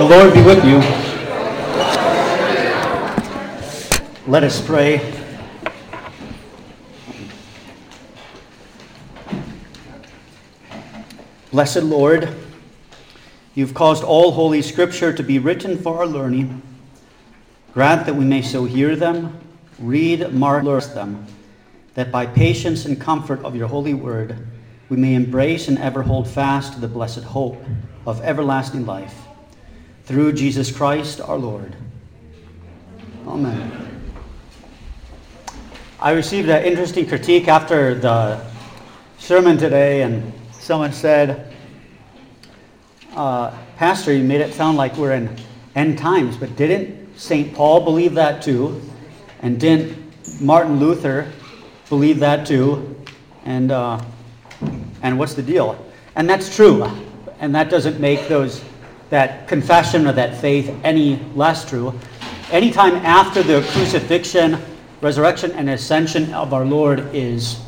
The Lord be with you. Let us pray. Blessed Lord, you've caused all holy scripture to be written for our learning. Grant that we may so hear them, read, mark, learn them, that by patience and comfort of your holy word we may embrace and ever hold fast to the blessed hope of everlasting life. Through Jesus Christ our Lord. Amen. I received an interesting critique after the sermon today, and someone said, uh, Pastor, you made it sound like we're in end times, but didn't St. Paul believe that too? And didn't Martin Luther believe that too? And, uh, and what's the deal? And that's true. And that doesn't make those, that confession or that faith any less true. Anytime after the crucifixion, resurrection, and ascension of our Lord is,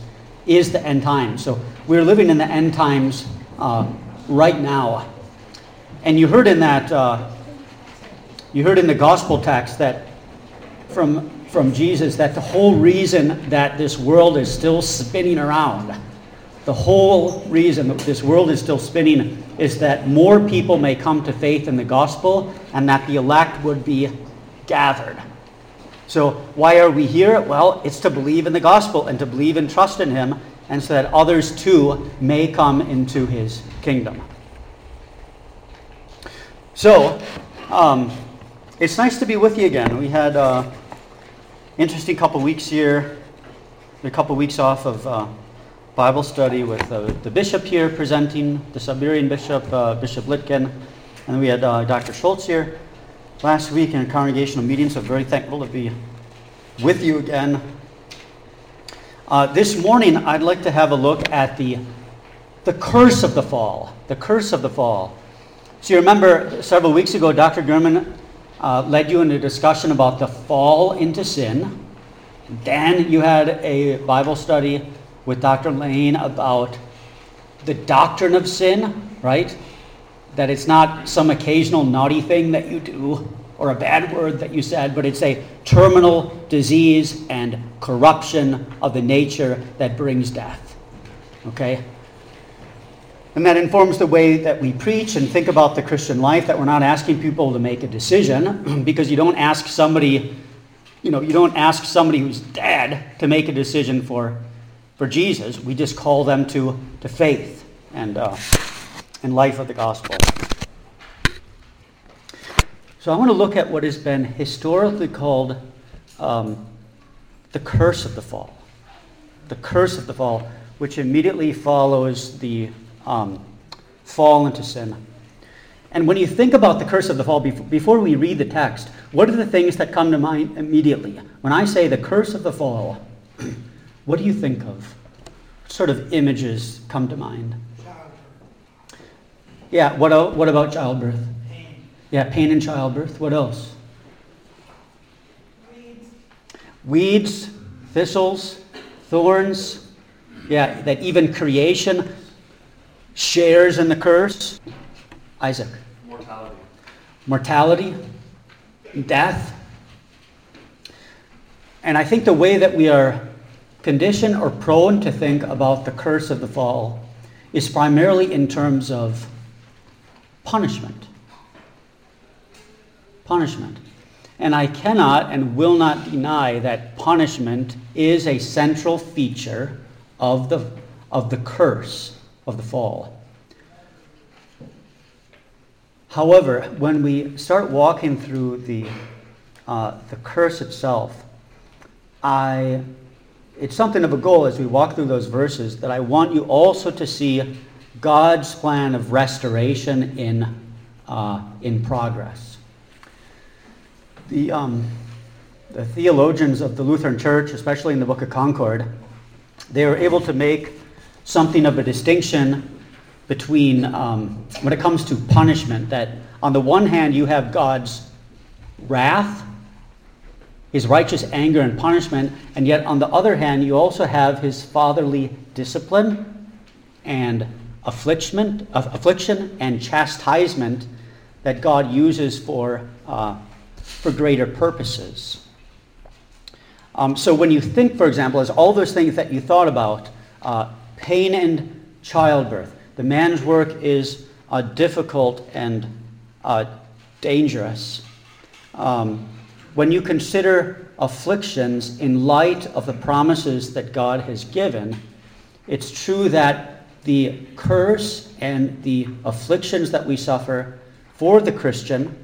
is the end times. So we're living in the end times uh, right now. And you heard in that, uh, you heard in the gospel text that from, from Jesus that the whole reason that this world is still spinning around, the whole reason that this world is still spinning is that more people may come to faith in the gospel and that the elect would be gathered. So, why are we here? Well, it's to believe in the gospel and to believe and trust in Him, and so that others too may come into His kingdom. So, um, it's nice to be with you again. We had an uh, interesting couple weeks here, a couple weeks off of uh, Bible study with uh, the bishop here presenting, the Siberian bishop, uh, Bishop Lytkin, and we had uh, Dr. Schultz here last week in a congregational meeting, so very thankful to be with you again. Uh, this morning, I'd like to have a look at the, the curse of the fall. The curse of the fall. So you remember several weeks ago, Dr. Gurman uh, led you in a discussion about the fall into sin. Then you had a Bible study with Dr. Lane about the doctrine of sin, right? That it's not some occasional naughty thing that you do or a bad word that you said, but it's a terminal disease and corruption of the nature that brings death. Okay? And that informs the way that we preach and think about the Christian life, that we're not asking people to make a decision because you don't ask somebody, you know, you don't ask somebody who's dead to make a decision for, for Jesus. We just call them to, to faith and, uh, and life of the gospel. So I want to look at what has been historically called um, the curse of the fall. The curse of the fall, which immediately follows the um, fall into sin. And when you think about the curse of the fall, before we read the text, what are the things that come to mind immediately? When I say the curse of the fall, what do you think of? What sort of images come to mind? Yeah, what, what about childbirth? Pain. Yeah, pain in childbirth. What else? Weeds. Weeds, thistles, thorns. Yeah, that even creation shares in the curse? Isaac. Mortality. Mortality, death. And I think the way that we are conditioned or prone to think about the curse of the fall is primarily in terms of punishment. Punishment. And I cannot and will not deny that punishment is a central feature of the, of the curse of the fall. However, when we start walking through the, uh, the curse itself, I, it's something of a goal as we walk through those verses that I want you also to see God's plan of restoration in, uh, in progress. The, um, the theologians of the Lutheran Church, especially in the Book of Concord, they were able to make something of a distinction between um, when it comes to punishment that on the one hand you have god's wrath his righteous anger and punishment and yet on the other hand you also have his fatherly discipline and affliction, affliction and chastisement that God uses for, uh, for greater purposes. Um, so when you think, for example, as all those things that you thought about, uh, pain and childbirth, the man's work is uh, difficult and uh, dangerous. Um, when you consider afflictions in light of the promises that God has given, it's true that the curse and the afflictions that we suffer for the Christian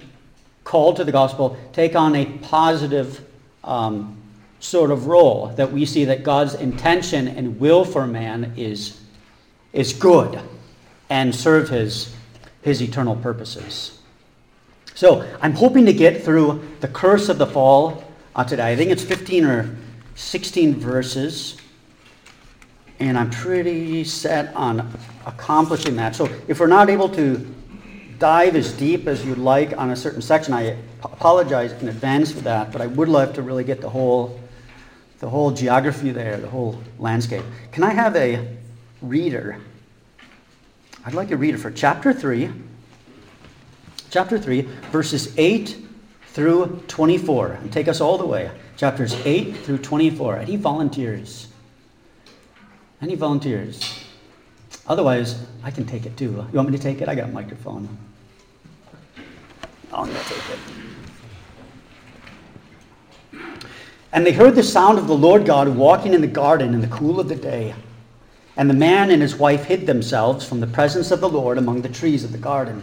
called to the gospel take on a positive um, sort of role. That we see that God's intention and will for man is, is good and serve his, his eternal purposes. So I'm hoping to get through the curse of the fall uh, today. I think it's 15 or 16 verses. And I'm pretty set on accomplishing that. So if we're not able to dive as deep as you'd like on a certain section, I apologize in advance for that, but I would love to really get the whole, the whole geography there, the whole landscape. Can I have a reader? I'd like a reader for chapter 3, chapter 3, verses 8 through 24, and take us all the way. Chapters 8 through 24. Any volunteers? Any volunteers? Otherwise, I can take it too. You want me to take it? I got a microphone. I'm going to take it. And they heard the sound of the Lord God walking in the garden in the cool of the day. And the man and his wife hid themselves from the presence of the Lord among the trees of the garden.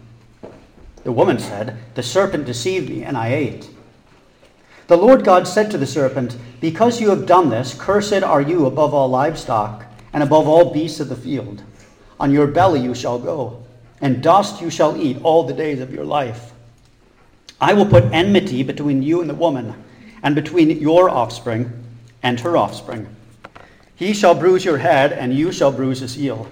The woman said, The serpent deceived me, and I ate. The Lord God said to the serpent, Because you have done this, cursed are you above all livestock, and above all beasts of the field. On your belly you shall go and dust you shall eat all the days of your life. I will put enmity between you and the woman, and between your offspring and her offspring. He shall bruise your head, and you shall bruise his heel.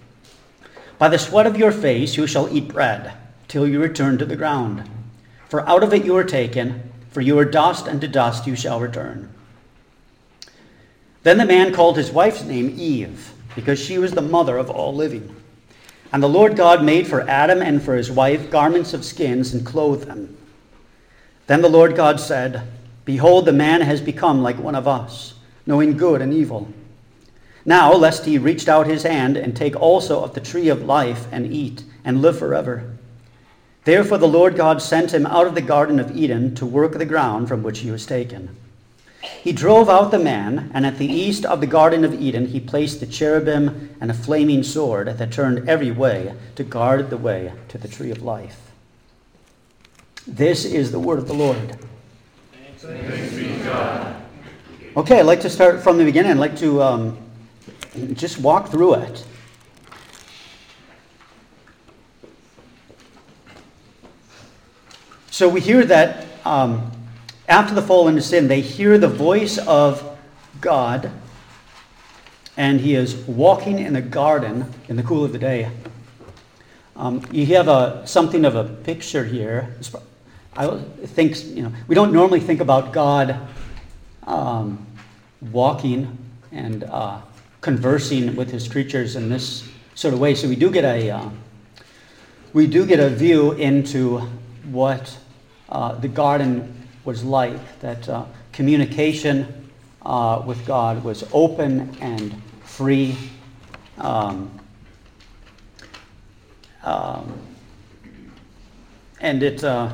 By the sweat of your face you shall eat bread, till you return to the ground. For out of it you are taken, for you are dust, and to dust you shall return. Then the man called his wife's name Eve because she was the mother of all living. And the Lord God made for Adam and for his wife garments of skins and clothed them. Then the Lord God said, Behold, the man has become like one of us, knowing good and evil. Now, lest he reached out his hand and take also of the tree of life and eat and live forever. Therefore the Lord God sent him out of the Garden of Eden to work the ground from which he was taken. He drove out the man, and at the east of the Garden of Eden he placed the cherubim and a flaming sword that turned every way to guard the way to the tree of life. This is the word of the Lord. Okay, I'd like to start from the beginning. I'd like to um, just walk through it. So we hear that um, after the fall into sin, they hear the voice of God, and he is walking in the garden in the cool of the day. Um, you have a, something of a picture here. I think, you know, we don't normally think about God um, walking and uh, conversing with his creatures in this sort of way. So we do get a, uh, we do get a view into what uh, the garden was like, that uh, communication uh, with God was open and free. Um, um, and it, uh,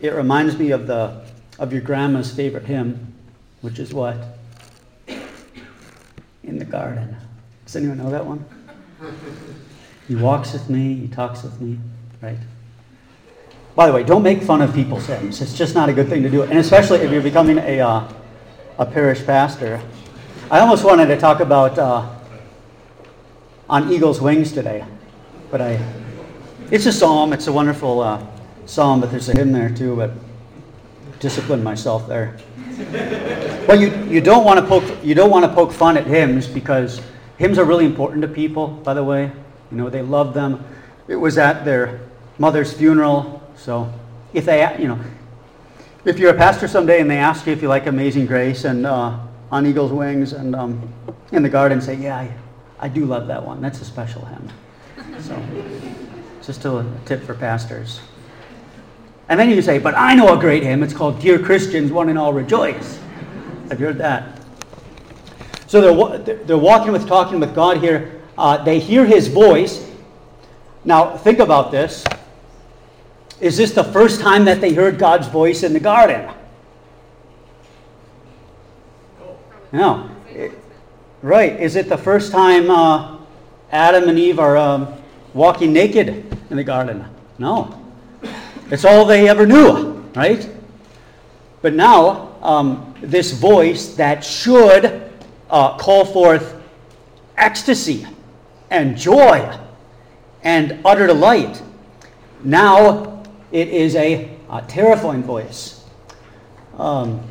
it reminds me of, the, of your grandma's favorite hymn, which is what? In the garden. Does anyone know that one? He walks with me, he talks with me, right? By the way, don't make fun of people's hymns. It's just not a good thing to do. And especially if you're becoming a, uh, a parish pastor. I almost wanted to talk about uh, On Eagle's Wings today, but I, it's a psalm. It's a wonderful uh, psalm, but there's a hymn there too, but discipline myself there. Well, you, you don't want to poke you don't want to poke fun at hymns because hymns are really important to people. By the way, you know they love them. It was at their mother's funeral, so if they you know if you're a pastor someday and they ask you if you like Amazing Grace and uh, On Eagle's Wings and um, In the Garden, say yeah, I, I do love that one. That's a special hymn. So just a tip for pastors. And then you say, but I know a great hymn. It's called Dear Christians, One and All Rejoice. Have you heard that? So they're, they're walking with, talking with God here. Uh, they hear his voice. Now, think about this. Is this the first time that they heard God's voice in the garden? No. right. Is it the first time uh, Adam and Eve are um, walking naked in the garden? No. It's all they ever knew, right? But now, um, this voice that should uh, call forth ecstasy and joy and utter delight, now it is a, a terrifying voice. Um,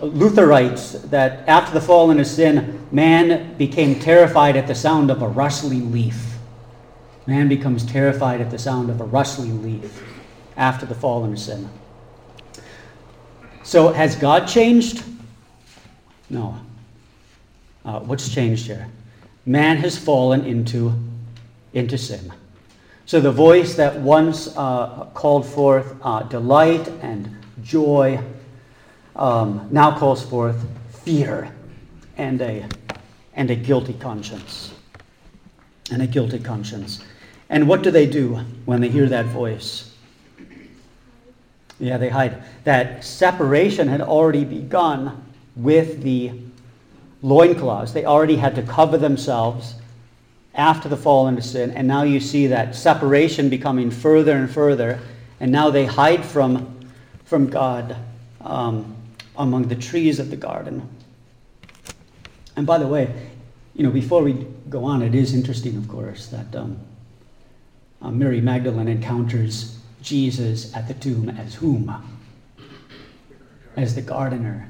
Luther writes that after the fall into sin, man became terrified at the sound of a rustling leaf. Man becomes terrified at the sound of a rustling leaf after the fall into sin. So, has God changed? No. Uh, what's changed here? Man has fallen into, into sin. So, the voice that once uh, called forth uh, delight and joy um, now calls forth fear and a, and a guilty conscience. And a guilty conscience. And what do they do when they hear that voice? Yeah, they hide. That separation had already begun with the loincloths. They already had to cover themselves after the fall into sin. And now you see that separation becoming further and further. And now they hide from, from God um, among the trees of the garden. And by the way, you know, before we go on, it is interesting, of course, that um, uh, Mary Magdalene encounters Jesus at the tomb as whom? As the gardener.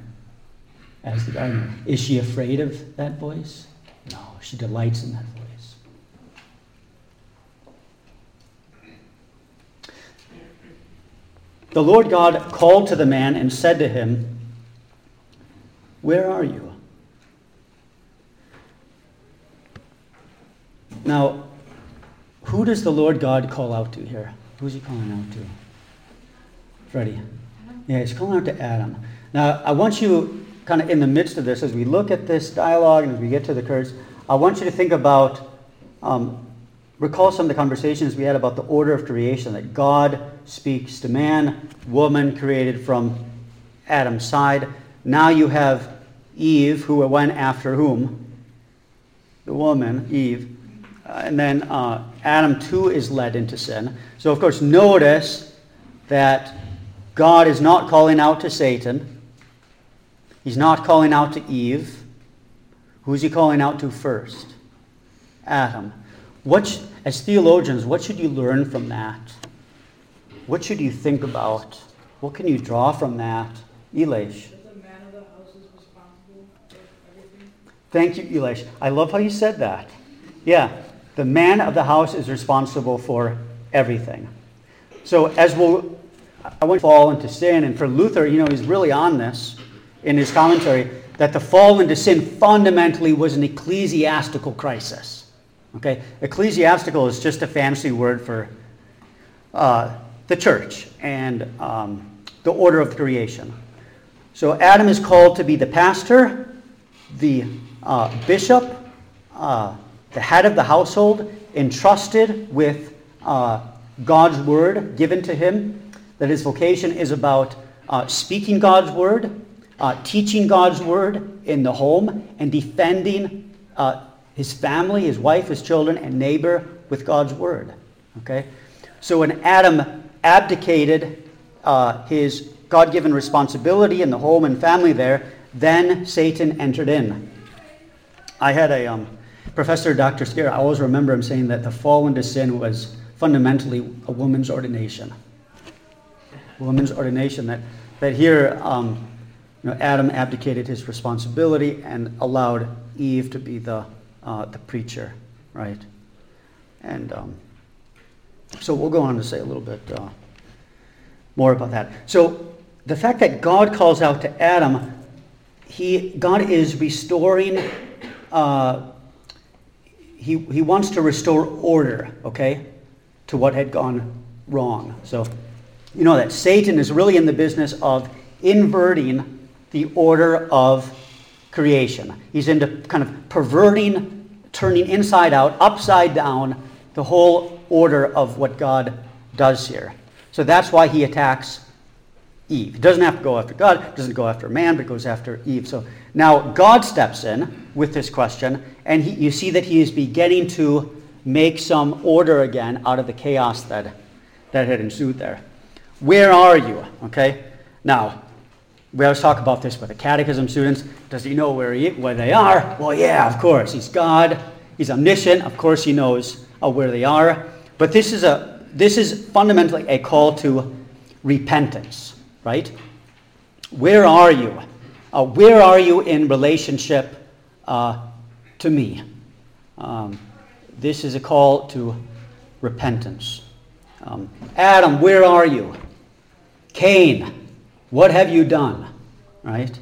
As the gardener. Is she afraid of that voice? No, she delights in that voice. The Lord God called to the man and said to him, Where are you? Now, who does the Lord God call out to here? Who's he calling out to? Freddie. Yeah, he's calling out to Adam. Now, I want you, kind of in the midst of this, as we look at this dialogue and as we get to the curse, I want you to think about, um, recall some of the conversations we had about the order of creation, that God speaks to man, woman created from Adam's side. Now you have Eve, who went after whom? The woman, Eve. Uh, and then uh, Adam too is led into sin. So, of course, notice that God is not calling out to Satan. He's not calling out to Eve. Who's he calling out to first? Adam. What, as theologians, what should you learn from that? What should you think about? What can you draw from that? Elish. Thank you, Elish. I love how you said that. Yeah, the man of the house is responsible for everything. So as we'll, I won't fall into sin, and for Luther, you know, he's really on this in his commentary that the fall into sin fundamentally was an ecclesiastical crisis. Okay, ecclesiastical is just a fancy word for uh, the church and um, the order of creation. So Adam is called to be the pastor, the uh, bishop, uh, the head of the household, entrusted with uh, God's word given to him. that his vocation is about uh, speaking God's word, uh, teaching God's word in the home, and defending uh, his family, his wife, his children, and neighbor with God's word. Okay? So when Adam abdicated uh, his God given responsibility in the home and family there, then Satan entered in. I had a um, professor, Dr. Scaer, I always remember him saying that the fall into sin was fundamentally a woman's ordination. A woman's ordination, that, that here um, you know, Adam abdicated his responsibility and allowed Eve to be the, uh, the preacher, right? And um, so we'll go on to say a little bit uh, more about that. So the fact that God calls out to Adam, he, God is restoring, uh, he, he wants to restore order, okay, to what had gone wrong. So you know that Satan is really in the business of inverting the order of creation. He's into kind of perverting, turning inside out, upside down, the whole order of what God does here. So that's why he attacks Eve. He doesn't have to go after God, doesn't go after man, but goes after Eve. So now God steps in with this question, and he, you see that he is beginning to make some order again out of the chaos that, that had ensued there. Where are you? Okay? Now, we always talk about this with the catechism students. Does he know where, he, where they are? Well, yeah, of course. He's God. He's omniscient. Of course, he knows uh, where they are. But this is, a, this is fundamentally a call to repentance right? Where are you? Uh, where are you in relationship uh, to me? Um, this is a call to repentance. Um, Adam, where are you? Cain, what have you done? Right?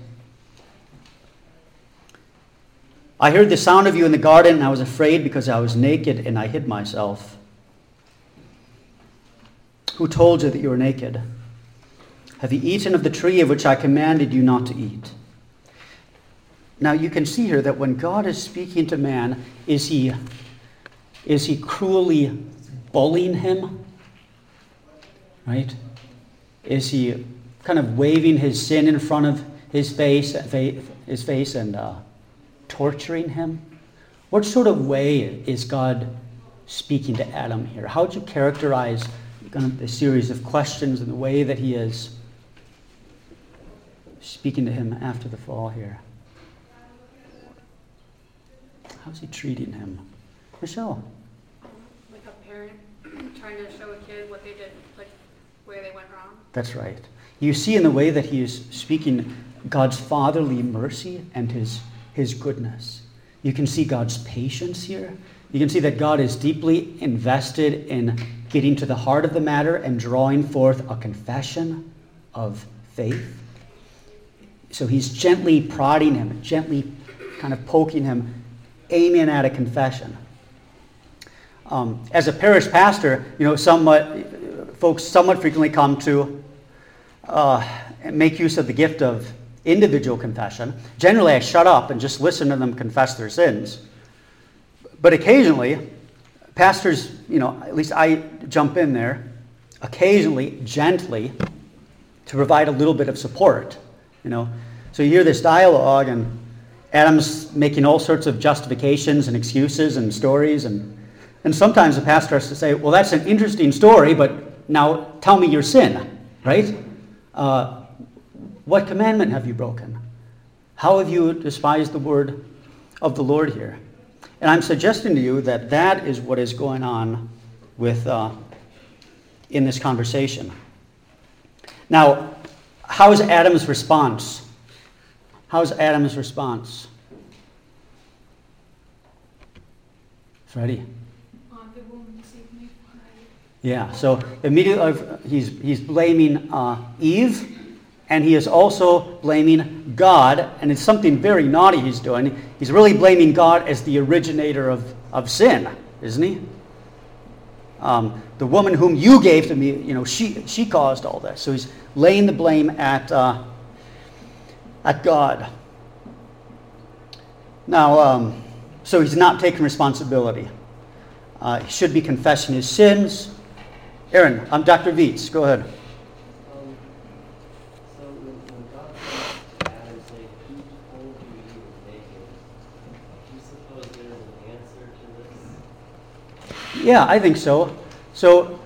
I heard the sound of you in the garden, and I was afraid because I was naked and I hid myself. Who told you that you were naked? Have you eaten of the tree of which I commanded you not to eat? Now you can see here that when God is speaking to man, is he, is he cruelly bullying him? Right? Is he kind of waving his sin in front of his face, his face and uh, torturing him? What sort of way is God speaking to Adam here? How would you characterize kind of the series of questions and the way that he is speaking to him after the fall here. How's he treating him? Michelle. Like a parent trying to show a kid what they did, like where they went wrong. That's right. You see in the way that he is speaking God's fatherly mercy and his, his goodness. You can see God's patience here. You can see that God is deeply invested in getting to the heart of the matter and drawing forth a confession of faith. So he's gently prodding him, gently kind of poking him, aiming at a confession. Um, as a parish pastor, you know, somewhat folks somewhat frequently come to uh, make use of the gift of individual confession. Generally, I shut up and just listen to them confess their sins. But occasionally, pastors, you know, at least I jump in there, occasionally, gently, to provide a little bit of support you know. So you hear this dialogue, and Adam's making all sorts of justifications and excuses and stories, and and sometimes the pastor has to say, "Well, that's an interesting story, but now tell me your sin, right? Uh, what commandment have you broken? How have you despised the word of the Lord here?" And I'm suggesting to you that that is what is going on with uh, in this conversation. Now, how is Adam's response? How is Adam's response? Freddie. Yeah, so immediately he's, he's blaming uh, Eve, and he is also blaming God, and it's something very naughty he's doing. He's really blaming God as the originator of, of sin, isn't he? Um, the woman whom you gave to me, you know, she, she caused all this. So he's laying the blame at, uh, at God. Now, um, so he's not taking responsibility. Uh, he should be confessing his sins. Aaron, I'm Dr. Vietz. Go ahead. Yeah, I think so. So,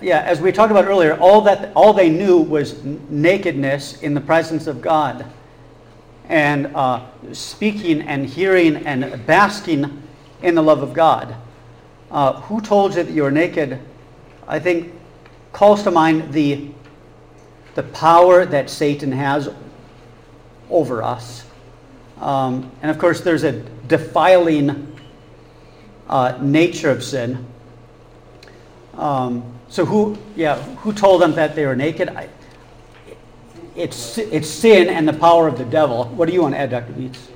yeah, as we talked about earlier, all that all they knew was nakedness in the presence of God, and uh, speaking and hearing and basking in the love of God. Uh, who told you that you were naked? I think calls to mind the the power that Satan has over us. Um, and of course, there's a defiling uh, nature of sin. Um, so who, yeah, who told them that they were naked? I, it's, it's sin and the power of the devil. What do you want to add, Dr. Beats?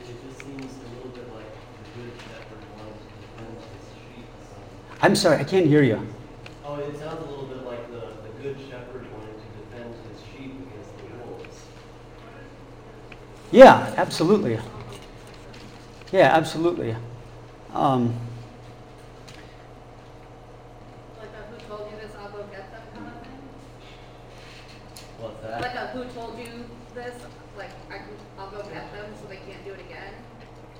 I'm sorry, I can't hear you. Oh, it sounds a little bit like the, the good shepherd wanting to defend his sheep against the wolves. Yeah, absolutely. Yeah, absolutely. Um, Like a who told I'll go get them kind of thing? What's that? Like a who told you this, like I can, I'll go get them so they can't do it again?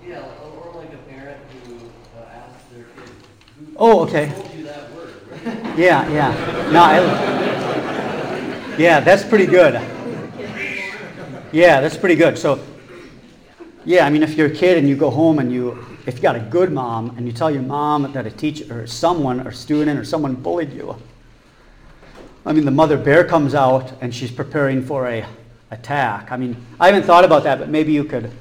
Yeah, or or like a parent who uh, asks their kid, who Oh, okay. who told you that word? yeah, yeah. No, I, yeah, that's pretty good. Yeah, that's pretty good. So, yeah, I mean, if you're a kid and you go home and you, if you got a good mom and you tell your mom that a teacher or someone or student or someone bullied you, I mean, the mother bear comes out and she's preparing for a attack. I mean, I haven't thought about that, but maybe you could. Well,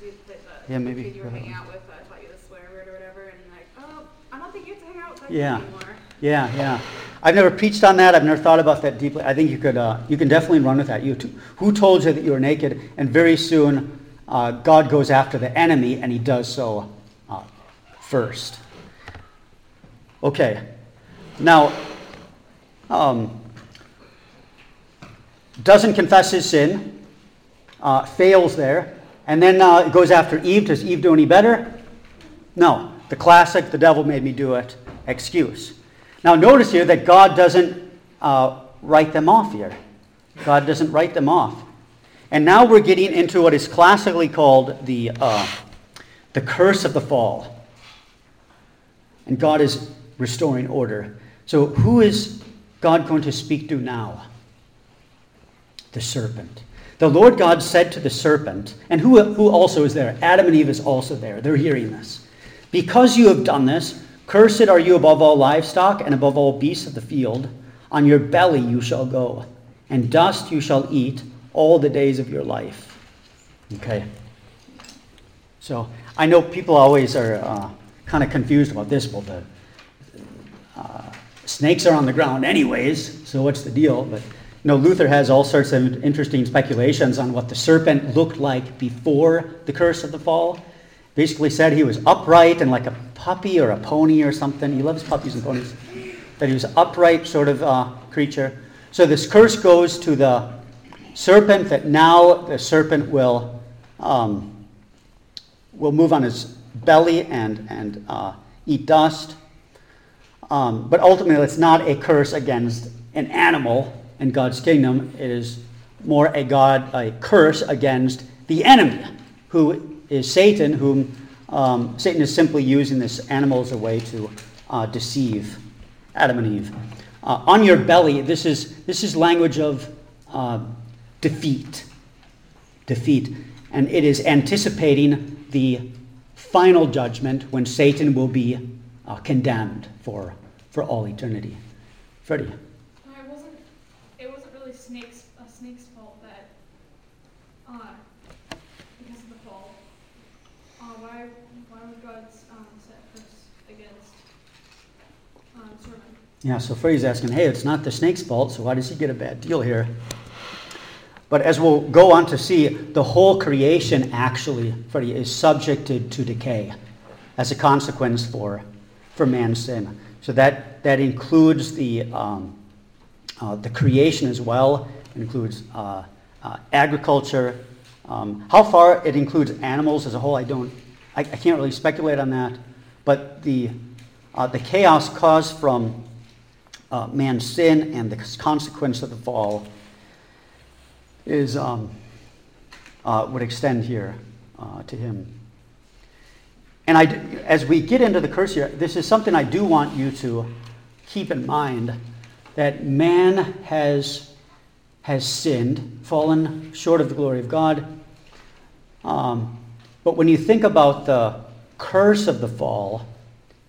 do you, the, the Yeah, maybe. you were hanging out with uh, taught you the swear word or whatever, and like, oh, I don't think you have to hang out with that Yeah. anymore. Yeah, yeah. I've never preached on that. I've never thought about that deeply. I think you could, uh, you can definitely run with that. You, t- who told you that you were naked? And very soon, uh, God goes after the enemy, and He does so uh, first. Okay. Now, um, doesn't confess his sin, uh, fails there, and then uh, goes after Eve. Does Eve do any better? No. The classic, the devil made me do it, excuse. Now, notice here that God doesn't uh, write them off here. God doesn't write them off. And now we're getting into what is classically called the, uh, the curse of the fall. And God is restoring order. So, who is God going to speak to now? The serpent. The Lord God said to the serpent, and who, who also is there? Adam and Eve is also there. They're hearing this. Because you have done this, cursed are you above all livestock and above all beasts of the field. On your belly you shall go, and dust you shall eat all the days of your life. Okay. So I know people always are uh, kind of confused about this. Well, the uh, snakes are on the ground anyways, so what's the deal? But you know, Luther has all sorts of interesting speculations on what the serpent looked like before the curse of the fall. Basically said he was upright and like a puppy or a pony or something. He loves puppies and ponies. That he was upright sort of uh, creature. So this curse goes to the serpent that now the serpent will um, will move on his belly and and uh, eat dust. Um, but ultimately, it's not a curse against an animal in God's kingdom. It is more a God a curse against the enemy, who is Satan. Whom um, Satan is simply using this animal as a way to uh, deceive Adam and Eve. Uh, on your belly, this is this is language of uh, defeat, defeat, and it is anticipating the final judgment when Satan will be uh, condemned for for all eternity. Freddie. No, it wasn't. It wasn't really snakes a snake's fault that, uh, because of the fall. Uh, why why would God um, set curse against um, sermon? Yeah, so Freddie's asking, hey, it's not the snake's fault, so why does he get a bad deal here? But as we'll go on to see, the whole creation actually, Freddie, is subjected to decay as a consequence for, for man's sin. So that, that includes the, um, uh, the creation as well. It includes uh, uh, agriculture. Um, how far it includes animals as a whole, I don't, I, I can't really speculate on that. But the, uh, the chaos caused from uh, man's sin and the consequence of the fall is um, uh, would extend here uh, to him. and I, as we get into the curse here, this is something I do want you to keep in mind that man has, has sinned, fallen short of the glory of God. Um, but when you think about the curse of the fall,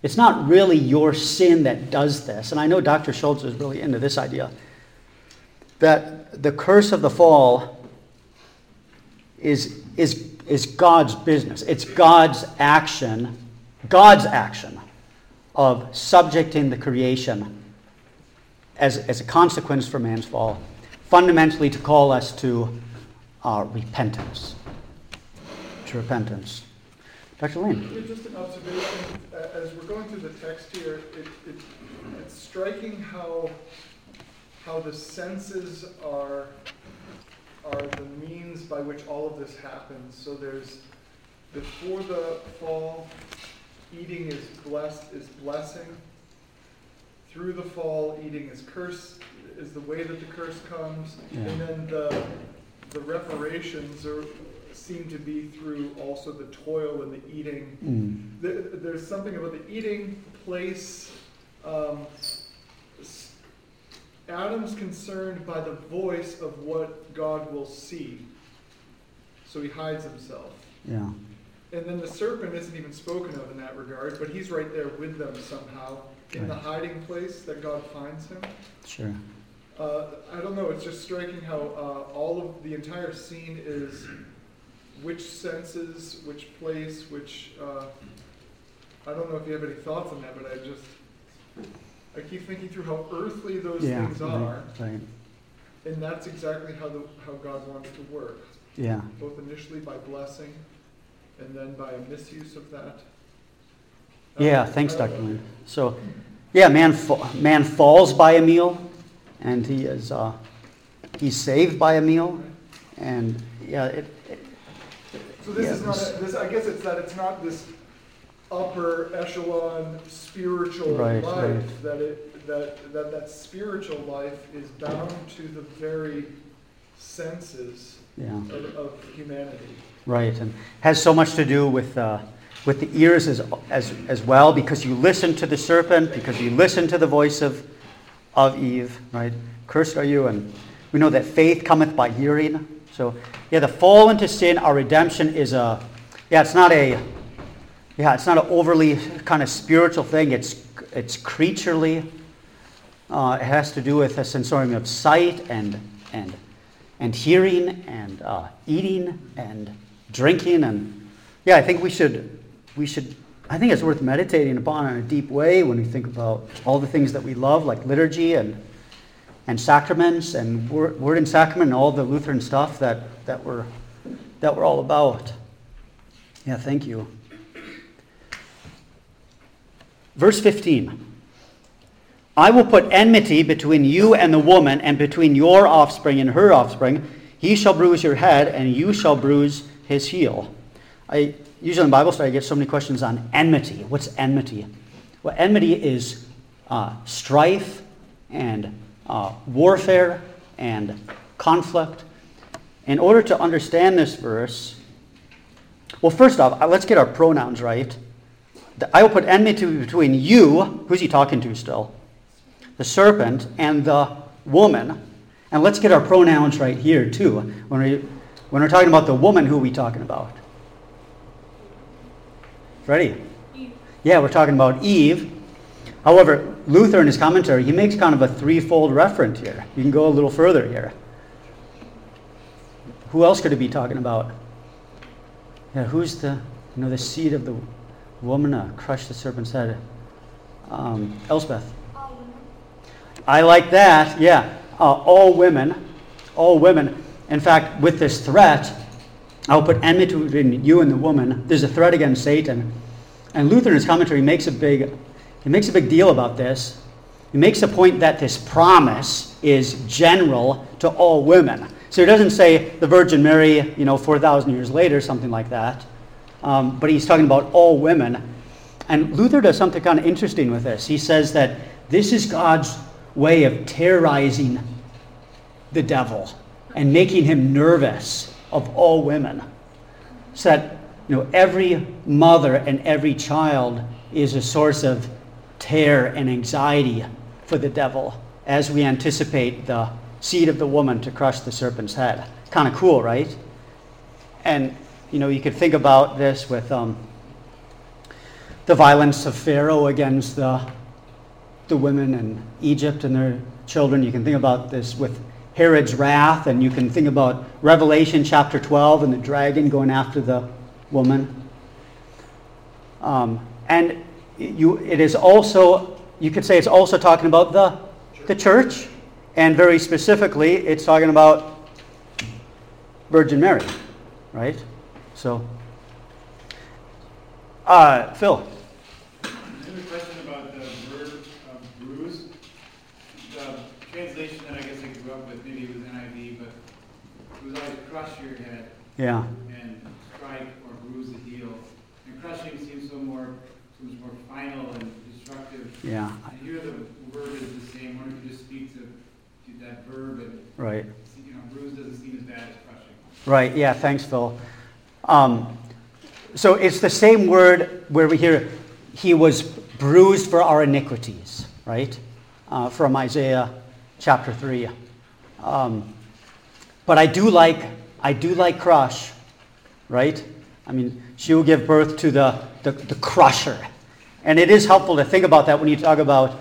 it's not really your sin that does this. And I know Dr. Schultz is really into this idea that the curse of the fall is, is, is God's business. It's God's action, God's action of subjecting the creation as, as a consequence for man's fall, fundamentally to call us to uh, repentance. To repentance. Dr. Lane. Just an observation, uh, as we're going through the text here, it, it, it's striking how, how the senses are, are the means by which all of this happens. So there's, before the fall, eating is blessed, is blessing. Through the fall, eating is curse, is the way that the curse comes. Yeah. And then the, the reparations are, seem to be through also the toil and the eating Mm. there, there's something about the eating place. Um, Adam's concerned by the voice of what God will see, so he hides himself. Yeah. And then the serpent isn't even spoken of in that regard, but he's right there with them somehow in the hiding place that God finds him. Sure. Uh, I don't know. It's just striking how uh, all of the entire scene is which senses, which place, which. Uh, I don't know if you have any thoughts on that, but I just I keep thinking through how earthly those Yeah. things are, right. and that's exactly how the how God wants to work, Yeah. both initially by blessing, and then by a misuse of that. Yeah, Um, thanks, I Dr. Lynn. So, yeah, man, fa- man falls by a meal, and he is uh, he's saved by a meal, and yeah, it, So this is not, a- this, I guess it's that it's not this upper echelon spiritual Right, life, right. that it, that, that that spiritual life is bound to the very senses yeah, of, of humanity. right, and has so much to do with uh, with the ears as, as as well, because you listen to the serpent, because you listen to the voice of of Eve, right? Cursed are you, and we know that faith cometh by hearing. So, yeah, the fall into sin, our redemption is a, yeah, it's not a, yeah, it's not an overly kind of spiritual thing. It's it's creaturely. Uh, it has to do with a sensorium of sight and and and hearing and uh, eating and drinking and yeah, I think we should we should I think it's worth meditating upon in a deep way when we think about all the things that we love, like liturgy and and sacraments and word, word and sacrament and all the Lutheran stuff that that we're that we're all about. Yeah, thank you. Verse 15. I will put enmity between you and the woman, and between your offspring and her offspring. He shall bruise your head, and you shall bruise his heel. I usually in Bible study I get so many questions on enmity. What's enmity? Well, enmity is uh, strife and uh, warfare and conflict. In order to understand this verse, well, first off, uh, let's get our pronouns right. I will put enmity between you, who's he talking to still? The serpent and the woman. And let's get our pronouns right here, too. When, we, when we're talking about the woman, who are we talking about? Freddie? Eve. Yeah, we're talking about Eve. However, Luther in his commentary, he makes kind of a threefold reference here. You can go a little further here. Who else could it be talking about? Yeah, who's the, you know, the seed of the woman uh, crushed the serpent's head? Um, Elspeth. I like that. Yeah, uh, all women, all women. In fact, with this threat, I'll put enmity between you and the woman. There's a threat against Satan, and Luther in his commentary makes a big, he makes a big deal about this. He makes a point that this promise is general to all women. So he doesn't say the Virgin Mary, you know, 4,000 years later, something like that. Um, but he's talking about all women. And Luther does something kind of interesting with this. He says that this is God's way of terrorizing the devil and making him nervous of all women. So that you know, every mother and every child is a source of terror and anxiety for the devil as we anticipate the seed of the woman to crush the serpent's head. Kind of cool, right? And, you know, you could think about this with um, the violence of Pharaoh against the, the women in Egypt and their children. You can think about this with Herod's wrath, and you can think about Revelation chapter 12 and the dragon going after the woman. Um, and you, it is also, you could say it's also talking about the, the church, and very specifically, it's talking about Virgin Mary, right? So, uh, Phil. I have a question about the verb uh, bruise. The translation that I guess I grew up with, maybe it was NIV, but it was always crush your head Yeah. and strike or bruise the heel. And crushing seems so more, so much more final and destructive. Yeah. And here the verb is the same. Wonder if you just speak to, to that verb and, Right. you know, bruise doesn't seem as bad as crushing. Right. Yeah. Thanks, Phil. Um, so it's the same word where we hear he was bruised for our iniquities, right? Uh, from Isaiah chapter three. Um, but I do like I do like crush, right? I mean, she will give birth to the, the, the crusher. And it is helpful to think about that when you talk about,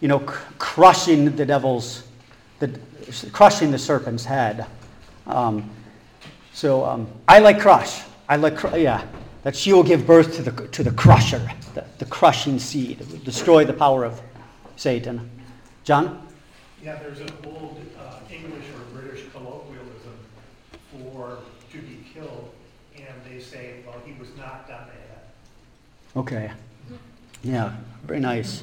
you know, cr- crushing the devil's, the, crushing the serpent's head. Um, so um, I like crush. I like, cr- yeah, that she will give birth to the, to the crusher, the, the crushing seed, it will destroy the power of Satan. John? Yeah, there's an old uh, English or British colloquialism for to be killed, say, well, he was knocked on the head. Okay. Yeah, very nice.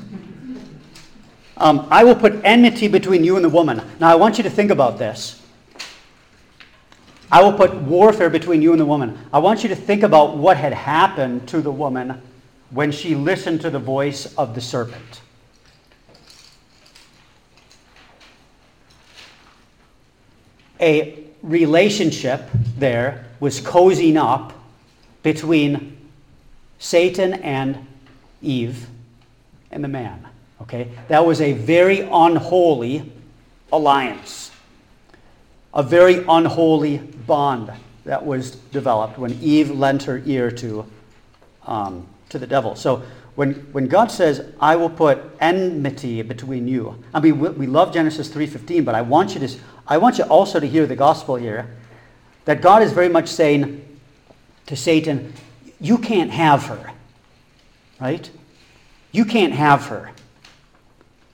Um, I will put enmity between you and the woman. Now, I want you to think about this. I will put warfare between you and the woman. I want you to think about what had happened to the woman when she listened to the voice of the serpent. A relationship there was cozying up between Satan and Eve and the man. Okay? That was a very unholy alliance, a very unholy bond that was developed when Eve lent her ear to, um, to the devil. So when, when God says, I will put enmity between you, I mean, we, we love Genesis 3.15, but I want, you to, I want you also to hear the gospel here, that God is very much saying to Satan, you can't have her, right? You can't have her.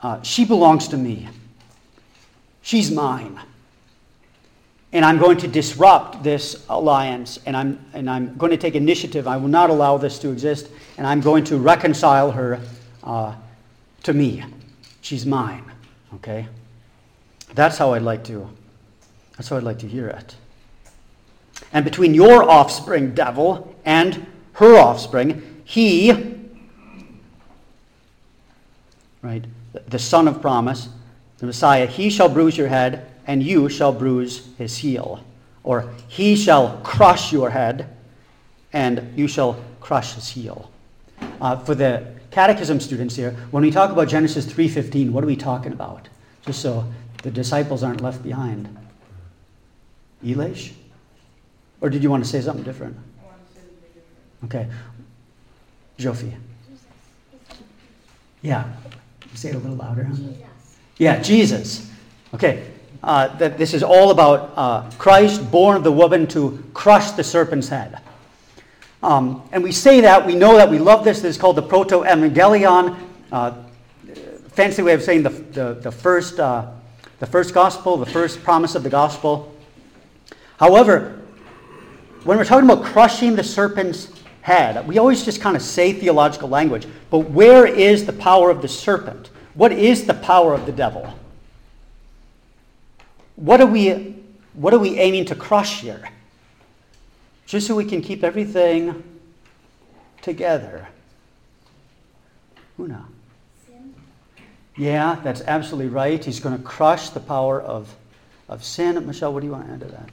Uh, she belongs to me. She's mine. And I'm going to disrupt this alliance, and I'm, and I'm going to take initiative. I will not allow this to exist, and I'm going to reconcile her uh, to me. She's mine. Okay? That's how I'd like to. That's how I'd like to hear it. And between your offspring, devil, and her offspring, he, right, the son of promise, the Messiah, he shall bruise your head, and you shall bruise his heel. Or he shall crush your head, and you shall crush his heel. Uh, for the catechism students here, when we talk about Genesis 3.15, what are we talking about? Just so the disciples aren't left behind. Elish? Or did you want to say something different? Okay. Jofi. Yeah. Say it a little louder. Huh? Yeah, Jesus. Okay. Uh, that this is all about uh, Christ, born of the woman, to crush the serpent's head. Um, and we say that, we know that, we love this. This is called the Protoevangelium. Uh, fancy way of saying the, the, the, first, uh, the first gospel, the first promise of the gospel. However, when we're talking about crushing the serpent's head, we always just kind of say theological language. But where is the power of the serpent? What is the power of the devil? What are we, what are we aiming to crush here? Just so we can keep everything together. Una. Sin. Yeah, that's absolutely right. He's going to crush the power of, of sin. Michelle, what do you want to add to that?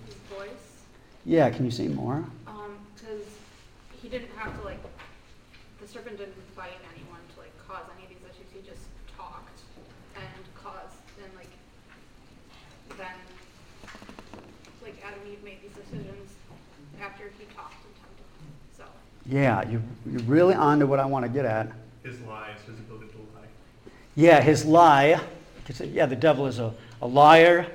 His voice. Yeah, can you say more? Um, because he didn't have to like, the serpent didn't invite anyone to like cause any of these issues. He just talked and caused, and like, then, like Adam and Eve made these decisions after he talked and tempted them. So, Yeah, you, you're really on to what I want to get at. His lies, his ability to lie. Yeah, his lie. Yeah, the devil is a, a liar.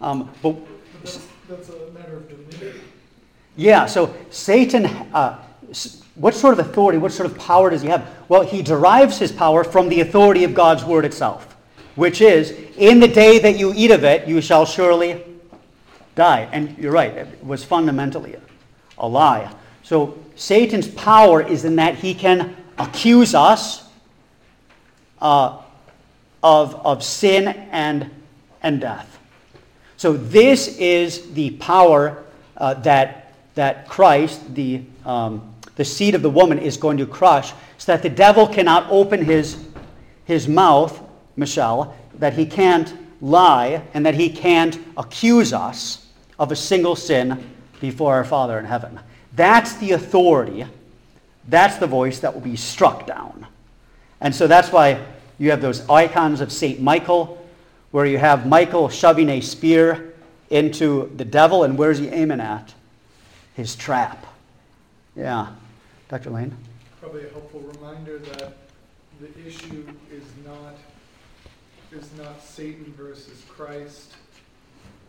Um, but But that's, a matter of dominion. yeah, so Satan, uh, what sort of authority, what sort of power does he have? Well, he derives his power from the authority of God's word itself, which is, in the day that you eat of it, you shall surely die. And you're right, it was fundamentally a lie. So Satan's power is in that he can accuse us uh, of, of sin and, and death. So this is the power uh, that, that Christ, the, um, the seed of the woman, is going to crush, so that the devil cannot open his, his mouth, Michelle, that he can't lie, and that he can't accuse us of a single sin before our Father in heaven. That's the authority. That's the voice that will be struck down. And so that's why you have those icons of St. Michael, where you have Michael shoving a spear into the devil, and where's he aiming at? His trap. Yeah. Dr. Lane? Probably a helpful reminder that the issue is not, is not Satan versus Christ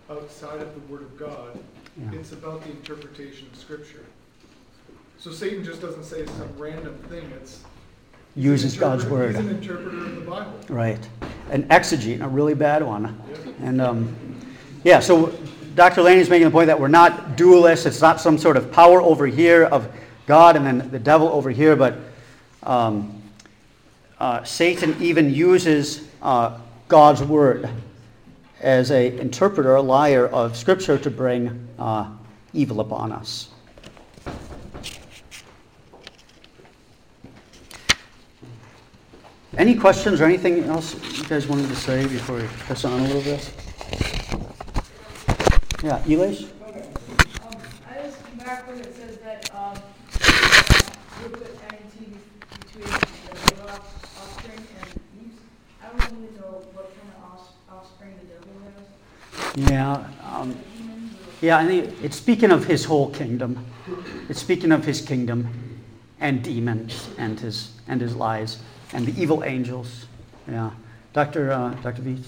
outside of the Word of God. Yeah. It's about the interpretation of Scripture. So Satan just doesn't say some random thing, it's. Uses God's interpreter- He's an word. interpreter of the Bible. Right. An exegete, a really bad one. Yep. And um, yeah, so Dr. Lane is making the point that we're not dualists. It's not some sort of power over here of God and then the devil over here, but um, uh, Satan even uses uh, God's word as an interpreter, a liar of Scripture to bring uh, evil upon us. Any questions or anything else you guys wanted to say before we press on a little bit? Yeah, Elish? Okay, um, I just back when it says that, um, you put enmity between the offspring and Eve's. I don't really know what kind of offspring the devil has. Yeah, um, yeah, I think it's speaking of his whole kingdom. It's speaking of his kingdom and demons and his, and his lies and the evil angels. Yeah. Dr. Uh, Dr. Devil.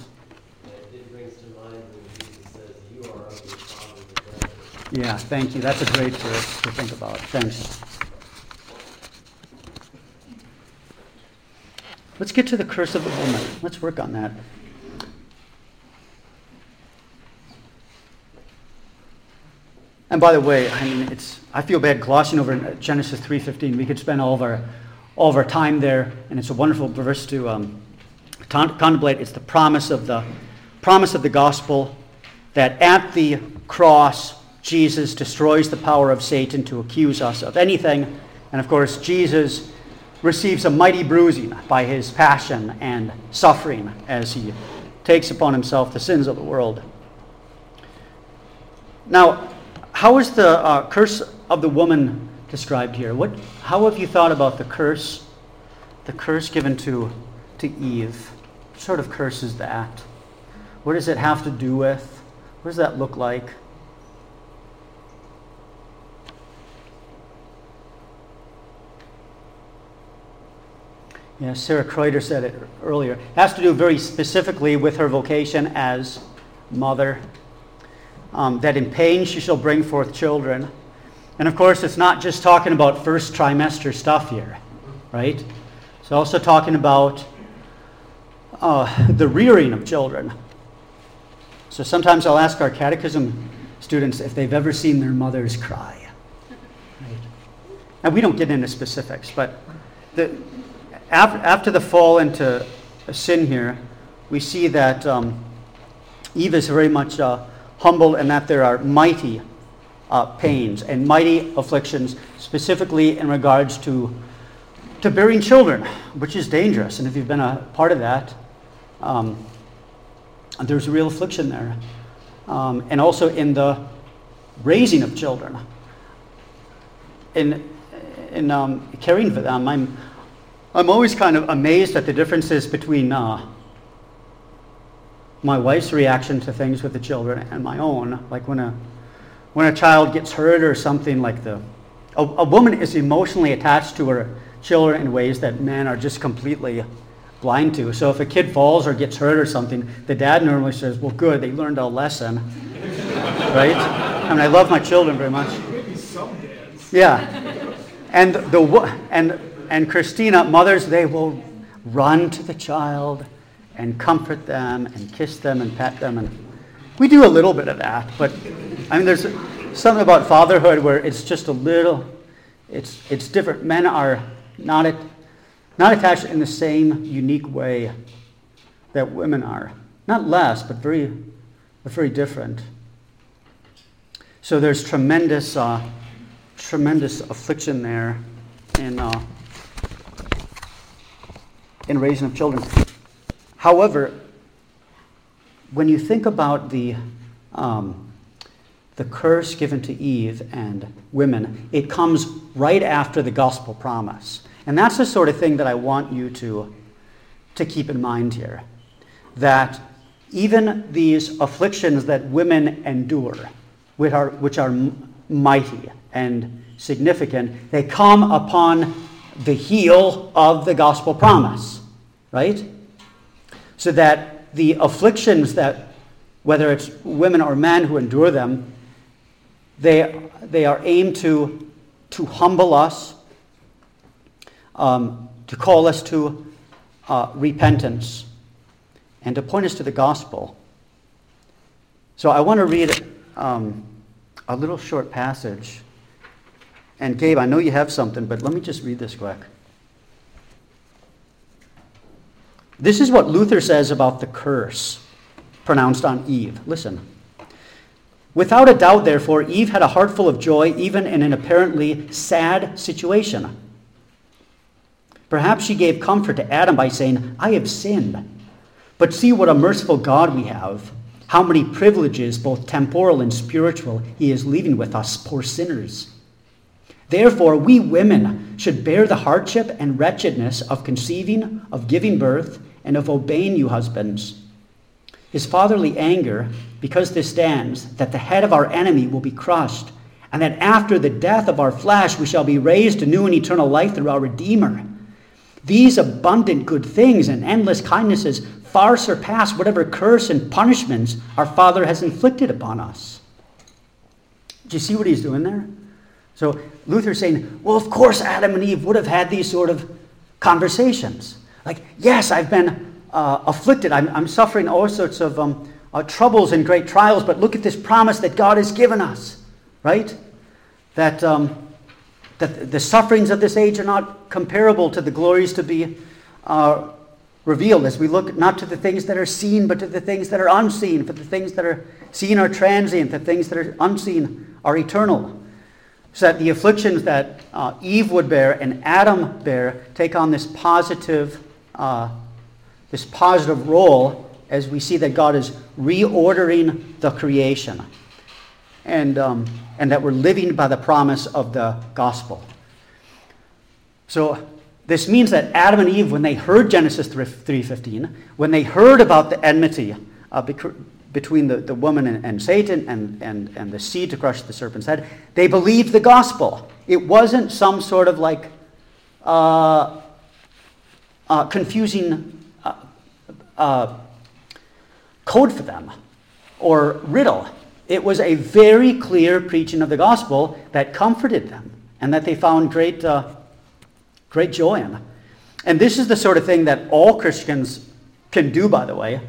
Yeah, thank you. That's a great verse to think about. Thanks. Let's get to the curse of the woman. Let's work on that. And by the way, I mean it's I feel bad glossing over Genesis 3:15. We could spend all of our all of our time there, and it's a wonderful verse to um, con- contemplate. It's the promise of the promise of the gospel that at the cross Jesus destroys the power of Satan to accuse us of anything, and of course Jesus receives a mighty bruising by his passion and suffering as he takes upon himself the sins of the world. Now, how is the uh, curse of the woman described here? What, how have you thought about the curse, the curse given to, to Eve? What sort of curse is that? What does it have to do with? What does that look like? Yeah, Sarah Kreuter said it earlier. It has to do very specifically with her vocation as mother. Um, that in pain she shall bring forth children. And of course, it's not just talking about first trimester stuff here, right? It's also talking about uh, the rearing of children. So sometimes I'll ask our catechism students if they've ever seen their mothers cry. Right? And we don't get into specifics, but the, after, the fall into sin here, we see that um, Eve is very much uh, humble and that there are mighty uh, pains and mighty afflictions, specifically in regards to, to bearing children, which is dangerous. And if you've been a part of that, um, there's real affliction there. Um, and also in the raising of children. And in um, caring for them, I'm, I'm always kind of amazed at the differences between uh, my wife's reaction to things with the children and my own. Like when a, when a child gets hurt or something like the, a, a woman is emotionally attached to her children in ways that men are just completely blind to. So if a kid falls or gets hurt or something, the dad normally says, well, good, they learned a lesson. right? I mean, I love my children very much. Maybe some dads. Yeah. And the and and Christina, mothers, they will run to the child and comfort them and kiss them and pet them and we do a little bit of that, but I mean there's something about fatherhood where it's just a little it's it's different. Men are not at, not attached in the same unique way that women are. Not less, but very but very different. So there's tremendous uh, tremendous affliction there in, uh, in raising of children. However, when you think about the, um, the curse given to Eve and women, it comes right after the gospel promise. And that's the sort of thing that I want you to, to keep in mind here. That even these afflictions that women endure, which are, which are mighty and significant, they come upon the heel of the gospel promise, right? So that the afflictions that, whether it's women or men who endure them, they, they are aimed to, to humble us, um, to call us to uh, repentance, and to point us to the gospel. So I want to read um, a little short passage. And Gabe, I know you have something, but let me just read this quick. This is what Luther says about the curse pronounced on Eve. Listen. Without a doubt, therefore, Eve had a heart full of joy, even in an apparently sad situation. Perhaps she gave comfort to Adam by saying, I have sinned. But see what a merciful God we have. How many privileges, both temporal and spiritual, he is leaving with us, poor sinners. Therefore, we women should bear the hardship and wretchedness of conceiving, of giving birth, and of obeying you, husbands. His fatherly anger, because this stands, that the head of our enemy will be crushed, and that after the death of our flesh we shall be raised to new and eternal life through our Redeemer. These abundant good things and endless kindnesses far surpass whatever curse and punishments our Father has inflicted upon us. Do you see what he's doing there? So Luther's saying, well, of course Adam and Eve would have had these sort of conversations. Like, yes, I've been uh, afflicted. I'm, I'm, suffering all sorts of um, uh, troubles and great trials, but look at this promise that God has given us, right? That, um, that the sufferings of this age are not comparable to the glories to be uh, revealed as we look not to the things that are seen, but to the things that are unseen. For the things that are seen are transient, the things that are unseen are eternal. So that the afflictions that uh, Eve would bear and Adam bear take on this positive, uh, this positive role as we see that God is reordering the creation, and um, and that we're living by the promise of the gospel. So this means that Adam and Eve, when they heard Genesis 3.15, when they heard about the enmity uh, between the, the woman and, and Satan and, and, and the seed to crush the serpent's head, they believed the gospel. It wasn't some sort of like uh, uh, confusing uh, code for them or riddle. It was a very clear preaching of the gospel that comforted them and that they found great uh, Great joy in. And this is the sort of thing that all Christians can do, by the way,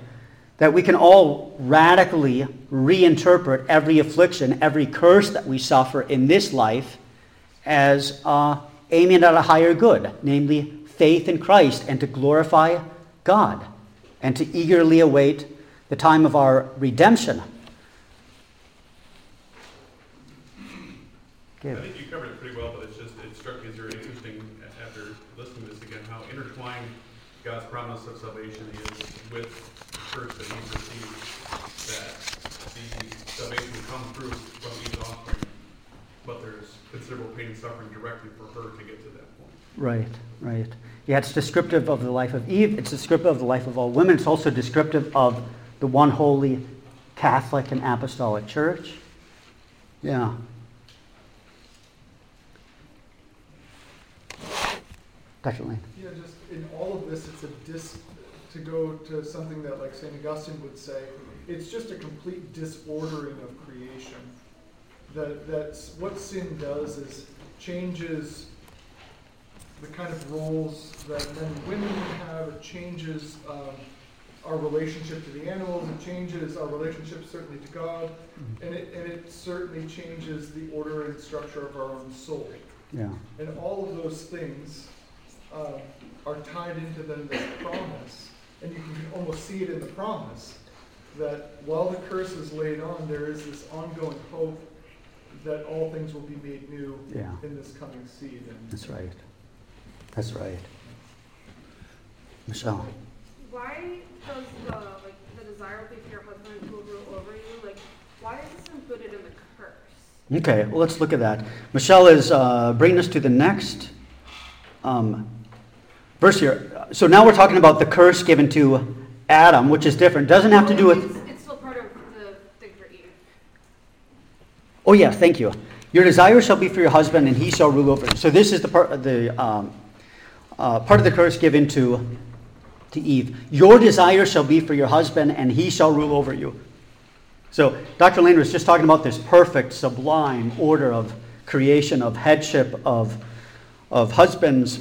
that we can all radically reinterpret every affliction, every curse that we suffer in this life as uh, aiming at a higher good, namely faith in Christ and to glorify God and to eagerly await the time of our redemption. I think you covered it pretty well, but it's just, it struck me as very interesting after listening to this again, how intertwined God's promise of salvation is with the curse that Eve received, that the salvation would come through from Eve's offspring, but there's considerable pain and suffering directly for her to get to that point. Right, right. Yeah, it's descriptive of the life of Eve. It's descriptive of the life of all women. It's also descriptive of the one holy Catholic and Apostolic Church. Yeah. Lane. Yeah, just in all of this, it's a dis, to go to something that like St. Augustine would say, it's just a complete disordering of creation. That, that's, what sin does is changes the kind of roles that men and women have, it changes um, our relationship to the animals, it changes our relationship certainly to God, and it, and it certainly changes the order and structure of our own soul. Yeah. And all of those things um, are tied into then this promise, and you can almost see it in the promise that while the curse is laid on, there is this ongoing hope that all things will be made new Yeah. in this coming seed. And That's right. That's right. Michelle. Why does the, like, the desire for your husband who will rule over you, like, why is this included in the curse? Okay, well, let's look at that. Michelle is uh, bringing us to the next um, verse here. So now we're talking about the curse given to Adam, which is different. Doesn't have to do with. It's, it's still part of the thing for Eve. Oh, yeah, thank you. Your desire shall be for your husband, and he shall rule over you. So this is the part, the um, uh, part of the curse given to to Eve. Your desire shall be for your husband, and he shall rule over you. So Dr. Lane was just talking about this perfect, sublime order of creation, of headship, of of husbands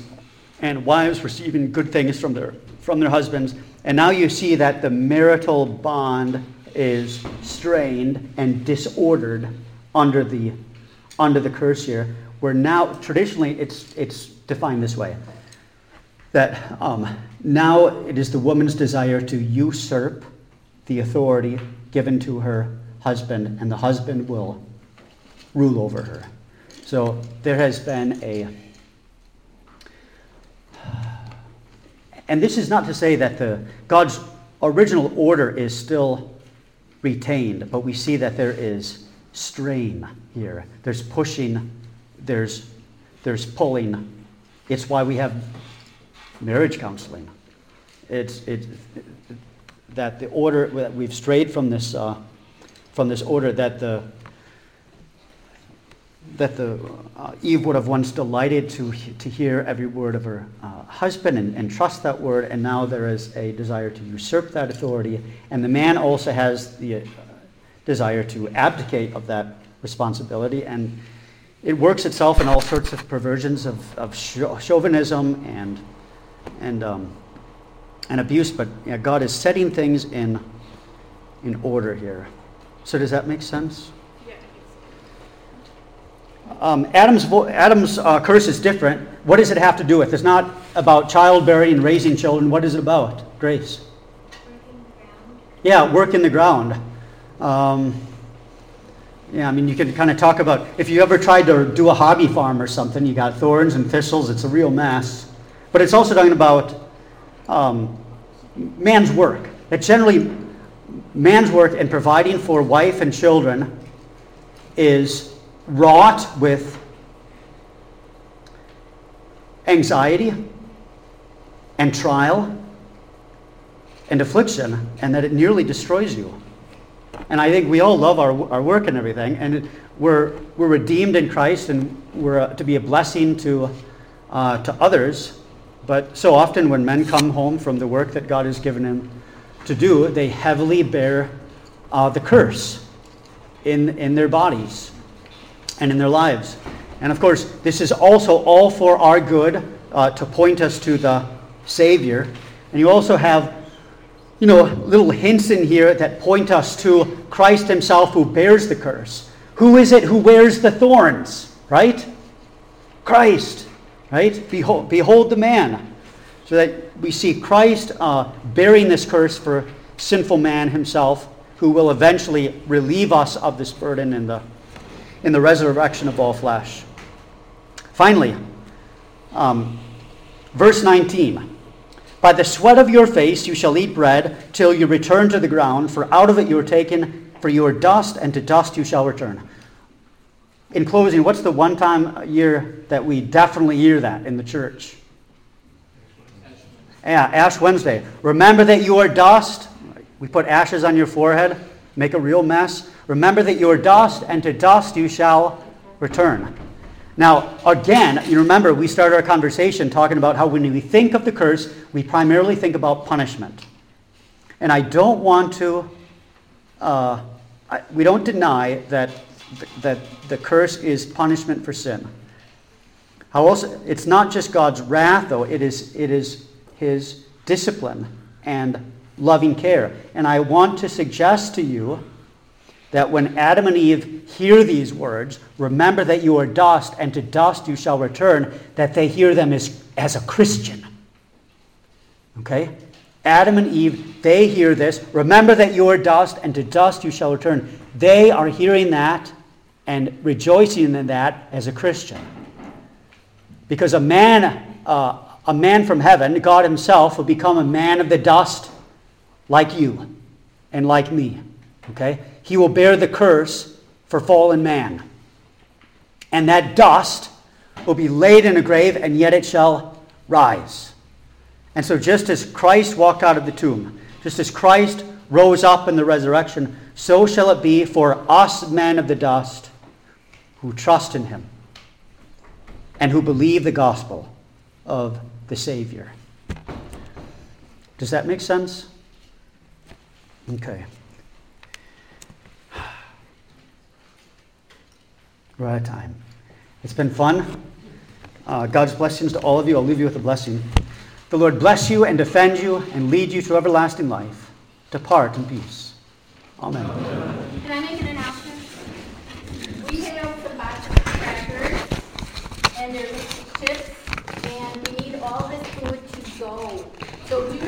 and wives receiving good things from their from their husbands. And now you see that the marital bond is strained and disordered under the under the curse here. Where now traditionally it's it's defined this way. That um, now it is the woman's desire to usurp the authority given to her husband, and the husband will rule over her. So there has been a and this is not to say that the God's original order is still retained, but we see that there is strain here. There's pushing, there's there's pulling. It's why we have marriage counseling. It's it's that the order that we've strayed from this uh, from this order that the that the uh, Eve would have once delighted to to hear every word of her uh, husband and, and trust that word, and now there is a desire to usurp that authority, and the man also has the uh, desire to abdicate of that responsibility, and it works itself in all sorts of perversions of, of chauvinism and and um, and abuse. But God is setting things in in order here. So does that make sense? Um, Adam's, vo- Adam's uh, curse is different. What does it have to do with? It's not about childbearing and raising children. What is it about? Grace. Yeah, work in the ground. Um, yeah, I mean, you can kind of talk about if you ever tried to do a hobby farm or something, you got thorns and thistles, it's a real mess. But it's also talking about um, man's work. That generally, man's work in providing for wife and children is wrought with anxiety and trial and affliction, and that it nearly destroys you. And I think we all love our, our work and everything, and we're, we're redeemed in Christ, and we're uh, to be a blessing to, uh, to others. But so often when men come home from the work that God has given them to do, they heavily bear uh, the curse in, in their bodies and in their lives. And of course, this is also all for our good uh, to point us to the Savior. And you also have, you know, little hints in here that point us to Christ Himself who bears the curse. Who is it who wears the thorns, right? Christ, right? Behold, behold the man. So that we see Christ uh, bearing this curse for sinful man himself, who will eventually relieve us of this burden in the, in the resurrection of all flesh. Finally, um, verse 19. By the sweat of your face you shall eat bread till you return to the ground, for out of it you are taken, for you are dust, and to dust you shall return. In closing, what's the one time a year that we definitely hear that in the church? Yeah, Ash Wednesday. Remember that you are dust. We put ashes on your forehead, make a real mess. Remember that you are dust, and to dust you shall return. Now, again, you remember we started our conversation talking about how when we think of the curse, we primarily think about punishment. And I don't want to, uh, I, we don't deny that, that the curse is punishment for sin. How also, it's not just God's wrath, though, it is, it is his discipline and loving care. And I want to suggest to you that when Adam and Eve hear these words, remember that you are dust, and to dust you shall return, that they hear them as, as a Christian. Okay? Adam and Eve, they hear this. Remember that you are dust, and to dust you shall return. They are hearing that and rejoicing in that as a Christian. Because a man, uh, a man from heaven, God Himself, will become a man of the dust like you and like me. Okay? He will bear the curse for fallen man. And that dust will be laid in a grave, and yet it shall rise. And so, just as Christ walked out of the tomb, just as Christ rose up in the resurrection, so shall it be for us men of the dust who trust in him and who believe the gospel of the Savior. Does that make sense? Okay. We're out of time. It's been fun. Uh, God's blessings to all of you. I'll leave you with a blessing. The Lord bless you and defend you and lead you to everlasting life. Depart in peace. Amen. Can I make an announcement? We have some box of crackers, and there's chips, and we need all this food to go. So do